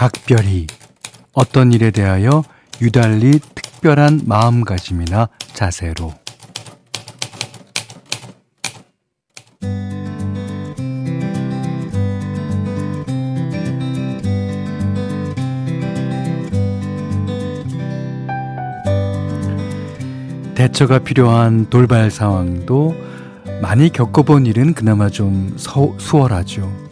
각별히 어떤 일에 대하여 유달리 특별한 마음가짐이나 자세로 대처가 필요한 돌발 상황도 많이 겪어본 일은 그나마 좀 서, 수월하죠.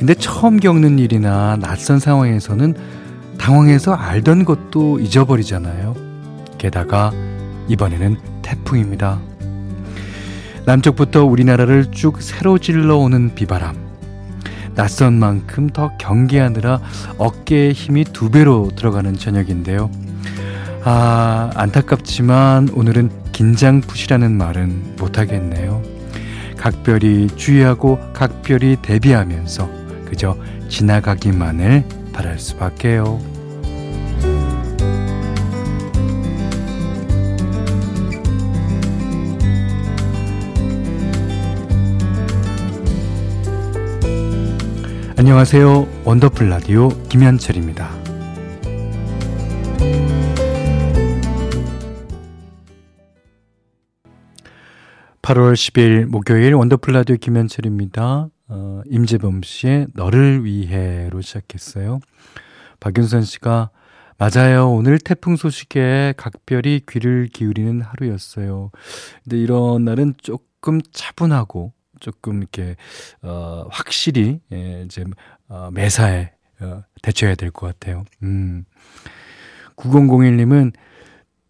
근데 처음 겪는 일이나 낯선 상황에서는 당황해서 알던 것도 잊어버리잖아요. 게다가 이번에는 태풍입니다. 남쪽부터 우리나라를 쭉 새로 질러오는 비바람. 낯선 만큼 더 경계하느라 어깨에 힘이 두 배로 들어가는 저녁인데요. 아, 안타깝지만 오늘은 긴장 푸시라는 말은 못하겠네요. 각별히 주의하고 각별히 대비하면서 그저 지나가기만을 바랄 수밖에요. 안녕하세요. 원더풀 라디오 김현철입니다. 8월 10일 목요일 원더풀 라디오 김현철입니다. 어, 임재범 씨의 너를 위해로 시작했어요. 박윤선 씨가 맞아요. 오늘 태풍 소식에 각별히 귀를 기울이는 하루였어요. 근데 이런 날은 조금 차분하고 조금 이렇게 어, 확실히 예, 이제 어, 매사에 어, 대처해야 될 것 같아요. 음. 9001님은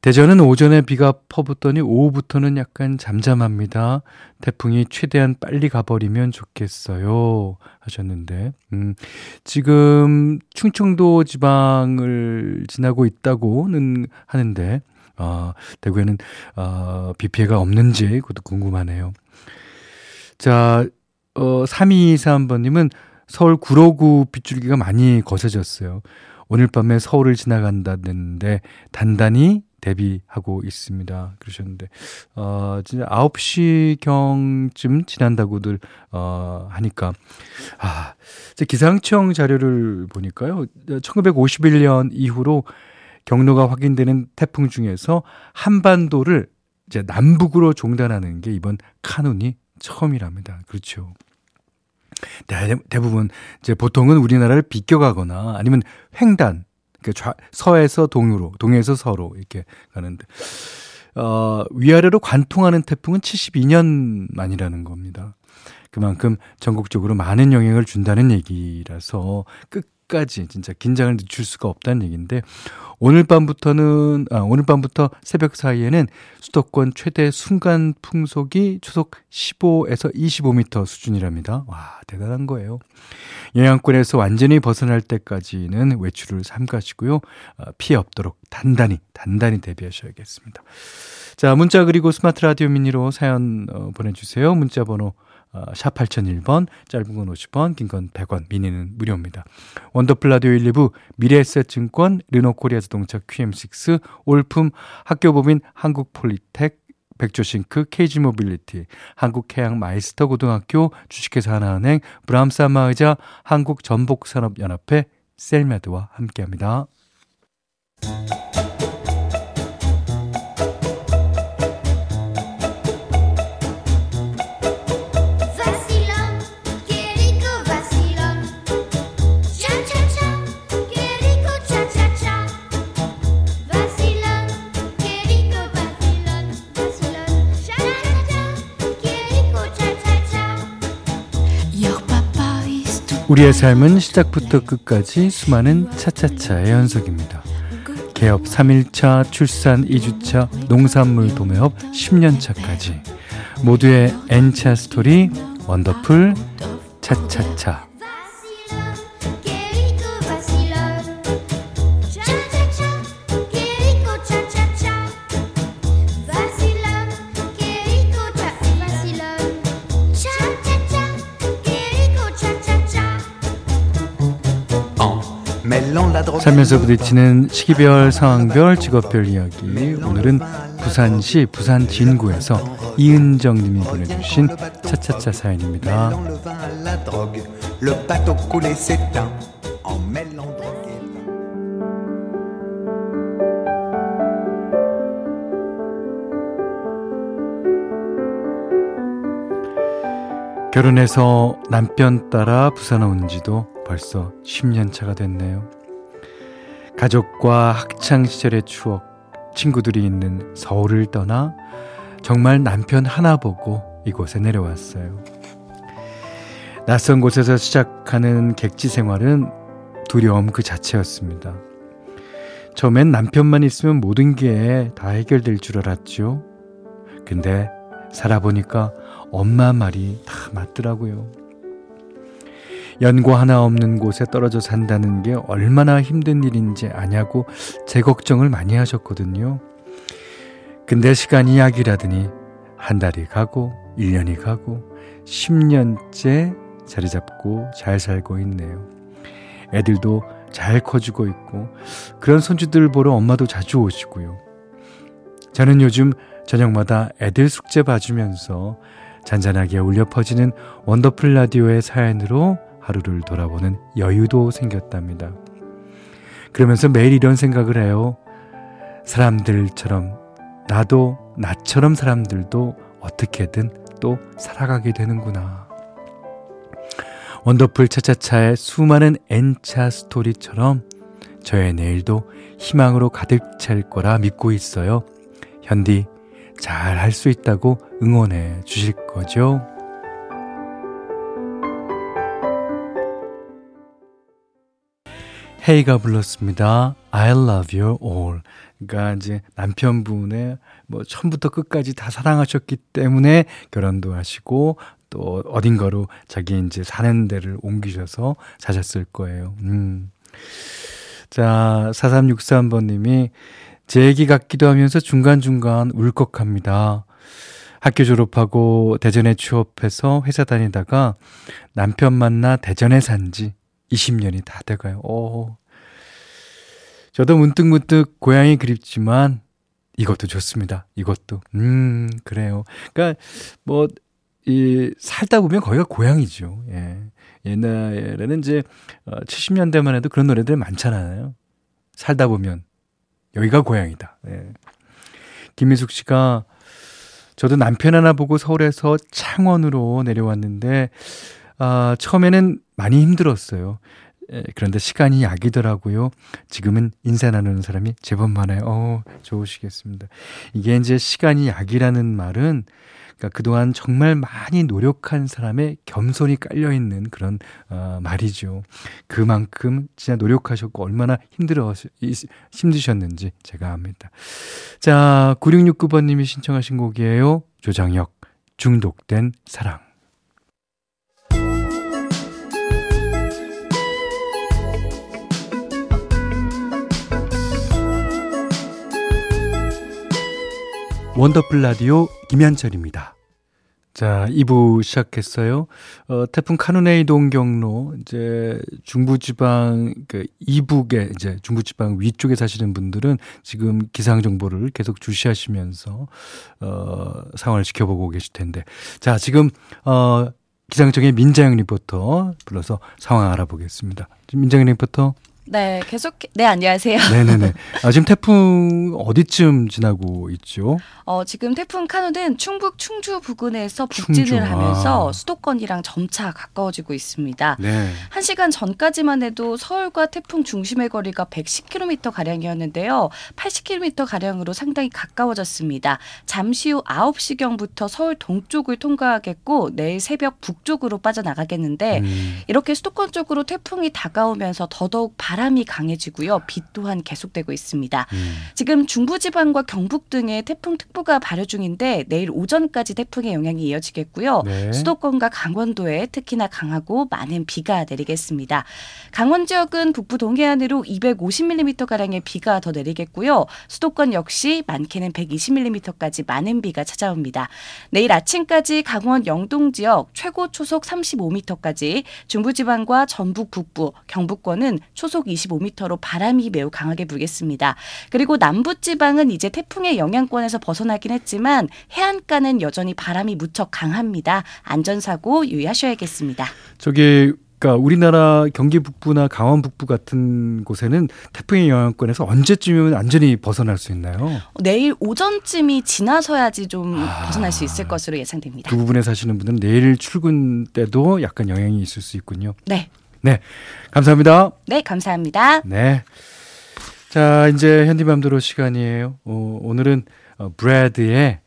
대전은 오전에 비가 퍼붓더니 오후부터는 약간 잠잠합니다. 태풍이 최대한 빨리 가버리면 좋겠어요. 하셨는데, 음, 지금 충청도 지방을 지나고 있다고는 하는데, 어, 대구에는, 어, 비 피해가 없는지 그것도 궁금하네요. 자, 어, 3223번님은 서울 구로구 빗줄기가 많이 거세졌어요. 오늘 밤에 서울을 지나간다는데 단단히 대비하고 있습니다. 그러셨는데, 어, 진짜 9시 경쯤 지난다고들, 어, 하니까, 아, 기상청 자료를 보니까요. 1951년 이후로 경로가 확인되는 태풍 중에서 한반도를 이제 남북으로 종단하는 게 이번 카눈이 처음이랍니다. 그렇죠. 대, 대부분 이제 보통은 우리나라를 비껴가거나 아니면 횡단 그 좌, 서에서 동으로, 동에서 서로 이렇게 가는데, 어, 위아래로 관통하는 태풍은 72년 만이라는 겁니다. 그만큼 전국적으로 많은 영향을 준다는 얘기라서 끝 까지 진짜 긴장을 늦출 수가 없다는 얘기인데 오늘 밤부터는 아, 오늘 밤부터 새벽 사이에는 수도권 최대 순간 풍속이 초속 15에서 25m 수준이랍니다. 와 대단한 거예요. 영향권에서 완전히 벗어날 때까지는 외출을 삼가시고요. 어, 피해 없도록 단단히 단단히 대비하셔야겠습니다. 자 문자 그리고 스마트 라디오 미니로 사연 어, 보내주세요. 문자 번호 어, 샵 8001번, 짧은 건 50원, 긴 건 100원, 미니는 무료입니다. 원더풀 라디오 1, 2부, 미래에셋증권, 르노코리아 자동차 QM6, 올품, 학교법인 한국폴리텍, 백조싱크, 케이지모빌리티, 한국해양 마이스터 고등학교, 주식회사 하나은행, 브람스 안마의자, 한국전복산업연합회, 셀메드와 함께합니다. 우리의 삶은 시작부터 끝까지 수많은 차차차의 연속입니다. 개업 3일차, 출산 2주차, 농산물 도매업 10년차까지 모두의 N차 스토리 원더풀 차차차 살면서 부딪히는 시기별, 상황별, 직업별 이야기. 오늘은 부산시 부산 진구에서 이은정 님이 보내주신 차차차 사연입니다. 결혼해서 남편 따라 부산 온 지도 벌써 10년 차가 됐네요. 가족과 학창 시절의 추억, 친구들이 있는 서울을 떠나 정말 남편 하나 보고 이곳에 내려왔어요. 낯선 곳에서 시작하는 객지 생활은 두려움 그 자체였습니다. 처음엔 남편만 있으면 모든 게 다 해결될 줄 알았죠. 근데 살아보니까 엄마 말이 다 맞더라고요. 연고 하나 없는 곳에 떨어져 산다는 게 얼마나 힘든 일인지 아냐고 제 걱정을 많이 하셨거든요. 근데 시간이 약이라더니 한 달이 가고 1년이 가고 10년째 자리 잡고 잘 살고 있네요. 애들도 잘 커지고 있고 그런 손주들 보러 엄마도 자주 오시고요. 저는 요즘 저녁마다 애들 숙제 봐주면서 잔잔하게 울려 퍼지는 원더풀 라디오의 사연으로 하루를 돌아보는 여유도 생겼답니다. 그러면서 매일 이런 생각을 해요. 사람들처럼 나도 나처럼 사람들도 어떻게든 또 살아가게 되는구나. 원더풀 차차차의 수많은 N차 스토리처럼 저의 내일도 희망으로 가득 찰 거라 믿고 있어요. 현디 잘 할 수 있다고 응원해 주실 거죠? 헤이가 불렀습니다. I love you all. 그러니까 이제 남편분의 뭐 처음부터 끝까지 다 사랑하셨기 때문에 결혼도 하시고 또 어딘가로 자기 이제 사는 데를 옮기셔서 사셨을 거예요. 음. 자, 4363번 님이 제 얘기 같기도 하면서 중간중간 울컥합니다. 학교 졸업하고 대전에 취업해서 회사 다니다가 남편 만나 대전에 산지 20년이 다 돼가요. 오. 저도 문득문득 고향이 그립지만 이것도 좋습니다. 이것도. 음, 그래요. 그러니까 뭐, 이, 살다 보면 거기가 고향이죠. 예. 옛날에는 이제, 어, 70년대만 해도 그런 노래들 많잖아요. 살다 보면 여기가 고향이다. 예. 김미숙 씨가 저도 남편 하나 보고 서울에서 창원으로 내려왔는데, 아, 처음에는 많이 힘들었어요. 에, 그런데 시간이 약이더라고요. 지금은 인사 나누는 사람이 제법 많아요. 어, 좋으시겠습니다. 이게 이제 시간이 약이라는 말은 그러니까 그동안 정말 많이 노력한 사람의 겸손이 깔려 있는 그런 어, 말이죠. 그만큼 진짜 노력하셨고 얼마나 힘드셨는지 제가 압니다. 자, 9669번 님이 신청하신 곡이에요. 조장혁 중독된 사랑. 원더풀 라디오 김현철입니다. 자, 2부 시작했어요. 어, 태풍 카눈의 이동경로, 이제 중부지방, 그, 이북에, 이제 중부지방 위쪽에 사시는 분들은 지금 기상정보를 계속 주시하시면서, 어, 상황을 지켜보고 계실 텐데. 자, 지금, 어, 기상청의 민자영 리포터 불러서 상황 알아보겠습니다. 민자영 리포터. 네, 계속 네 안녕하세요. 네네네. 아, 지금 태풍 어디쯤 지나고 있죠? 어, 지금 태풍 카누는 충북 충주 부근에서 북진을 충주. 하면서 아. 수도권이랑 점차 가까워지고 있습니다. 네. 한 시간 전까지만 해도 서울과 태풍 중심의 거리가 110km 가량이었는데요. 80km 가량으로 상당히 가까워졌습니다. 잠시 후 9시경부터 서울 동쪽을 통과하겠고 내일 새벽 북쪽으로 빠져나가겠는데 음. 이렇게 수도권 쪽으로 태풍이 다가오면서 더더욱 바람 이 강해지고요. 비 또한 계속되고 있습니다. 음. 지금 중부지방과 경북 등의 태풍 특보가 발효 중인데 내일 오전까지 태풍의 영향이 이어지겠고요. 네. 수도권과 강원도에 특히나 강하고 많은 비가 내리겠습니다. 강원 지역은 북부 동해안으로 250mm 가량의 비가 더 내리겠고요. 수도권 역시 많게는 120mm까지 많은 비가 찾아옵니다. 내일 아침까지 강원 영동 지역 최고 초속 35m까지 중부지방과 전북 북부, 경북권은 초속 시속 25m로 바람이 매우 강하게 불겠습니다. 그리고 남부지방은 이제 태풍의 영향권에서 벗어나긴 했지만 해안가는 여전히 바람이 무척 강합니다. 안전사고 유의하셔야겠습니다. 저기 그러니까 우리나라 경기 북부나 강원 북부 같은 곳에는 태풍의 영향권에서 언제쯤이면 완전히 벗어날 수 있나요? 내일 오전쯤이 지나서야지 좀 아, 벗어날 수 있을 것으로 예상됩니다. 그 부분에 사시는 분들은 내일 출근 때도 약간 영향이 있을 수 있군요. 네. 네. 감사합니다. 네, 감사합니다. 네. 자, 이제 현디맘대로 시간이에요. 어, 오늘은 어, 브래드의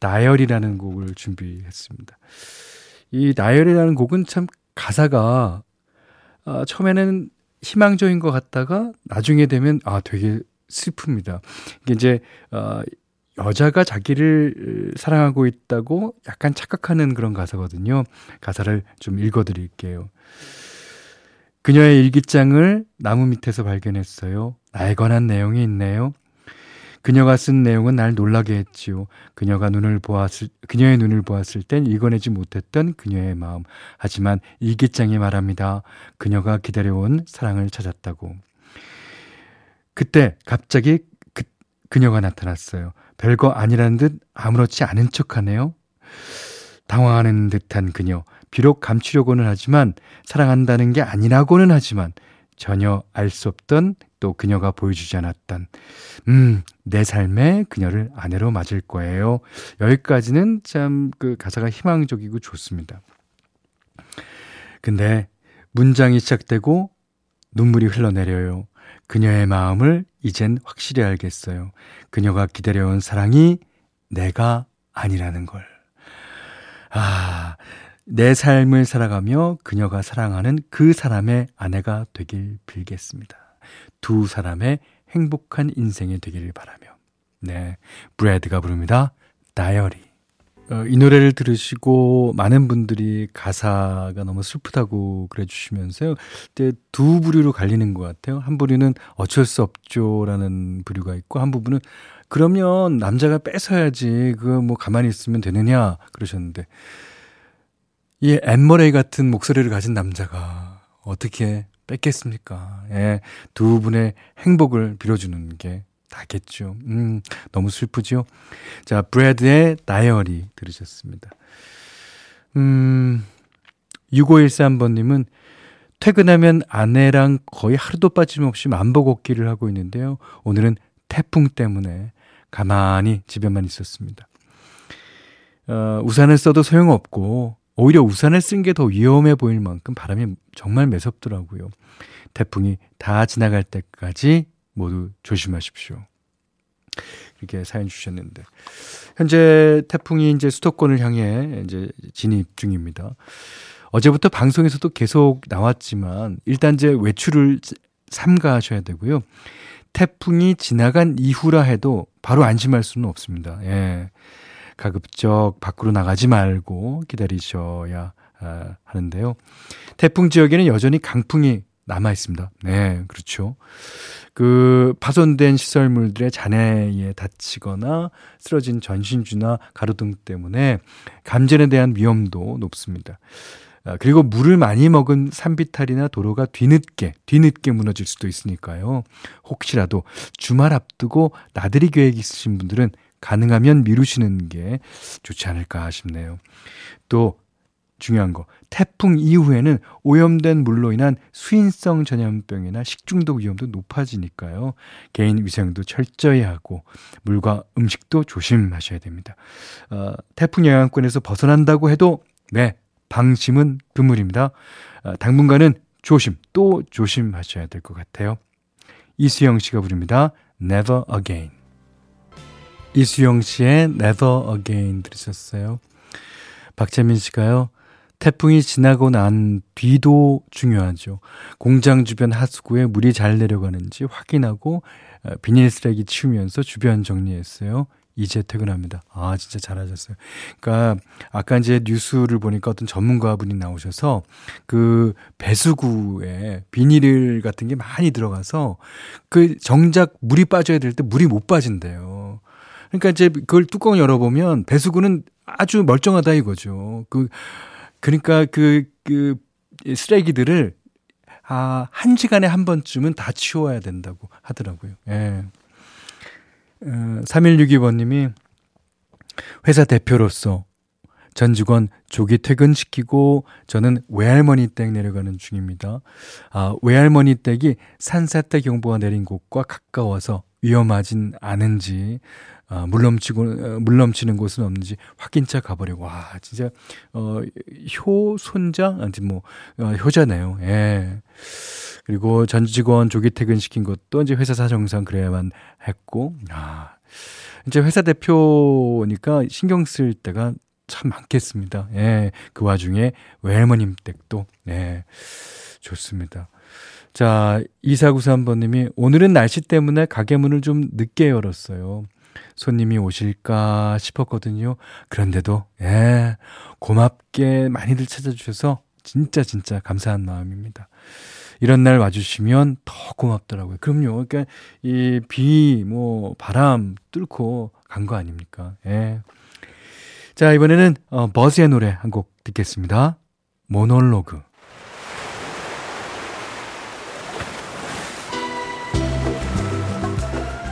나열이라는 곡을 준비했습니다. 이 나열이라는 곡은 참 가사가 아, 처음에는 희망적인 것 같다가 나중에 되면 아 되게 슬픕니다. 이게 이제 어, 여자가 자기를 사랑하고 있다고 약간 착각하는 그런 가사거든요. 가사를 좀 읽어드릴게요. 그녀의 일기장을 나무 밑에서 발견했어요. 나에 관한 내용이 있네요. 그녀가 쓴 내용은 날 놀라게 했지요. 그녀가 눈을 보았을, 그녀의 눈을 보았을 땐 읽어내지 못했던 그녀의 마음. 하지만 일기장이 말합니다. 그녀가 기다려온 사랑을 찾았다고. 그때 갑자기 그, 그녀가 나타났어요. 별거 아니라는 듯 아무렇지 않은 척 하네요. 당황하는 듯한 그녀. 비록 감추려고는 하지만 사랑한다는 게 아니라고는 하지만 전혀 알 수 없던 또 그녀가 보여주지 않았던 음, 내 삶에 그녀를 아내로 맞을 거예요. 여기까지는 참 그 가사가 희망적이고 좋습니다. 근데 문장이 시작되고 눈물이 흘러내려요. 그녀의 마음을 이젠 확실히 알겠어요. 그녀가 기다려온 사랑이 내가 아니라는 걸. 아, 내 삶을 살아가며 그녀가 사랑하는 그 사람의 아내가 되길 빌겠습니다. 두 사람의 행복한 인생이 되기를 바라며. 네. 브래드가 부릅니다. 다이어리. 어, 이 노래를 들으시고 많은 분들이 가사가 너무 슬프다고 그래 주시면서요. 두 부류로 갈리는 것 같아요. 한 부류는 어쩔 수 없죠라는 부류가 있고 한 부분은 그러면 남자가 뺏어야지 그거 뭐 가만히 있으면 되느냐 그러셨는데 이 엠머레이 같은 목소리를 가진 남자가 어떻게 뺏겠습니까? 예, 두 분의 행복을 빌어주는 게 다겠죠. 음, 너무 슬프죠? 자, 브래드의 다이어리 들으셨습니다. 음, 6513번님은 퇴근하면 아내랑 거의 하루도 빠짐없이 만보 걷기를 하고 있는데요. 오늘은 태풍 때문에 가만히 집에만 있었습니다. 어, 우산을 써도 소용없고 오히려 우산을 쓴 게 더 위험해 보일 만큼 바람이 정말 매섭더라고요. 태풍이 다 지나갈 때까지 모두 조심하십시오. 이렇게 사연 주셨는데 현재 태풍이 이제 수도권을 향해 이제 진입 중입니다. 어제부터 방송에서도 계속 나왔지만 일단 이제 외출을 삼가하셔야 되고요. 태풍이 지나간 이후라 해도 바로 안심할 수는 없습니다. 예. 가급적 밖으로 나가지 말고 기다리셔야 아, 하는데요. 태풍 지역에는 여전히 강풍이 남아 있습니다. 네, 그렇죠. 그 파손된 시설물들의 잔해에 다치거나 쓰러진 전신주나 가로등 때문에 감전에 대한 위험도 높습니다. 아, 그리고 물을 많이 먹은 산비탈이나 도로가 뒤늦게 뒤늦게 무너질 수도 있으니까요. 혹시라도 주말 앞두고 나들이 계획 있으신 분들은 가능하면 미루시는 게 좋지 않을까 싶네요. 또 중요한 거 태풍 이후에는 오염된 물로 인한 수인성 전염병이나 식중독 위험도 높아지니까요. 개인 위생도 철저히 하고 물과 음식도 조심하셔야 됩니다. 어, 태풍 영향권에서 벗어난다고 해도 네 방심은 금물입니다. 어, 당분간은 조심 또 조심하셔야 될 것 같아요. 이수영 씨가 부릅니다. Never Again. 이수영 씨의 Never Again 들으셨어요. 박재민 씨가요. 태풍이 지나고 난 뒤도 중요하죠. 공장 주변 하수구에 물이 잘 내려가는지 확인하고 어, 비닐 쓰레기 치우면서 주변 정리했어요. 이제 퇴근합니다. 아, 진짜 잘하셨어요. 그러니까 아까 이제 뉴스를 보니까 어떤 전문가분이 나오셔서 그 배수구에 비닐 같은 게 많이 들어가서 그 정작 물이 빠져야 될 때 물이 못 빠진대요. 그러니까 이제 그걸 뚜껑 열어보면 배수구는 아주 멀쩡하다 이거죠. 그, 그러니까 그, 그 쓰레기들을 아, 한 시간에 한 번쯤은 다 치워야 된다고 하더라고요. 예. 어, 3162번님이 회사 대표로서 전 직원 조기 퇴근시키고 저는 외할머니 댁 내려가는 중입니다. 아, 외할머니 댁이 산사태 경보가 내린 곳과 가까워서 위험하진 않은지 아, 물넘치고 어, 물넘치는 곳은 없는지 확인차 가보려고 와 진짜 어 효 손자 아니 뭐 어, 효자네요. 예. 그리고 전 직원 조기 퇴근시킨 것도 이제 회사 사정상 그래야만 했고 아 이제 회사 대표니까 신경 쓸 때가 참 많겠습니다. 예. 그 와중에 외할머님 댁도 예. 좋습니다. 자, 2493번님이 오늘은 날씨 때문에 가게 문을 좀 늦게 열었어요. 손님이 오실까 싶었거든요. 그런데도, 예, 고맙게 많이들 찾아주셔서 진짜 진짜 감사한 마음입니다. 이런 날 와주시면 더 고맙더라고요. 그럼요. 그러니까 이 비, 뭐, 바람 뚫고 간 거 아닙니까? 예. 자, 이번에는 어, 버즈의 노래 한 곡 듣겠습니다. 모놀로그.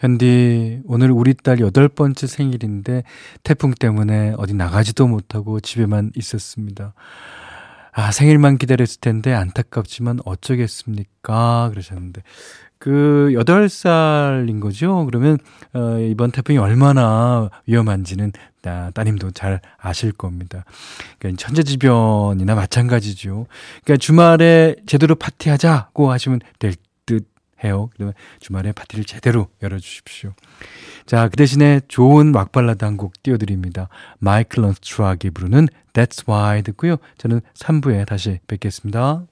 현디, 오늘 우리 딸 여덟 번째 생일인데 태풍 때문에 어디 나가지도 못하고 집에만 있었습니다. 아, 생일만 기다렸을 텐데 안타깝지만 어쩌겠습니까? 그러셨는데. 그, 여덟 살인 거죠? 그러면, 어, 이번 태풍이 얼마나 위험한지는 나, 따님도 잘 아실 겁니다. 그러니까 천재지변이나 마찬가지죠. 그러니까 주말에 제대로 파티하자고 하시면 될 해요. 그러면 주말에 파티를 제대로 열어주십시오. 자, 그 대신에 좋은 왁발라드 한 곡 띄워드립니다. 마이클 런스트락이 부르는 That's Why 듣고요. 저는 3부에 다시 뵙겠습니다.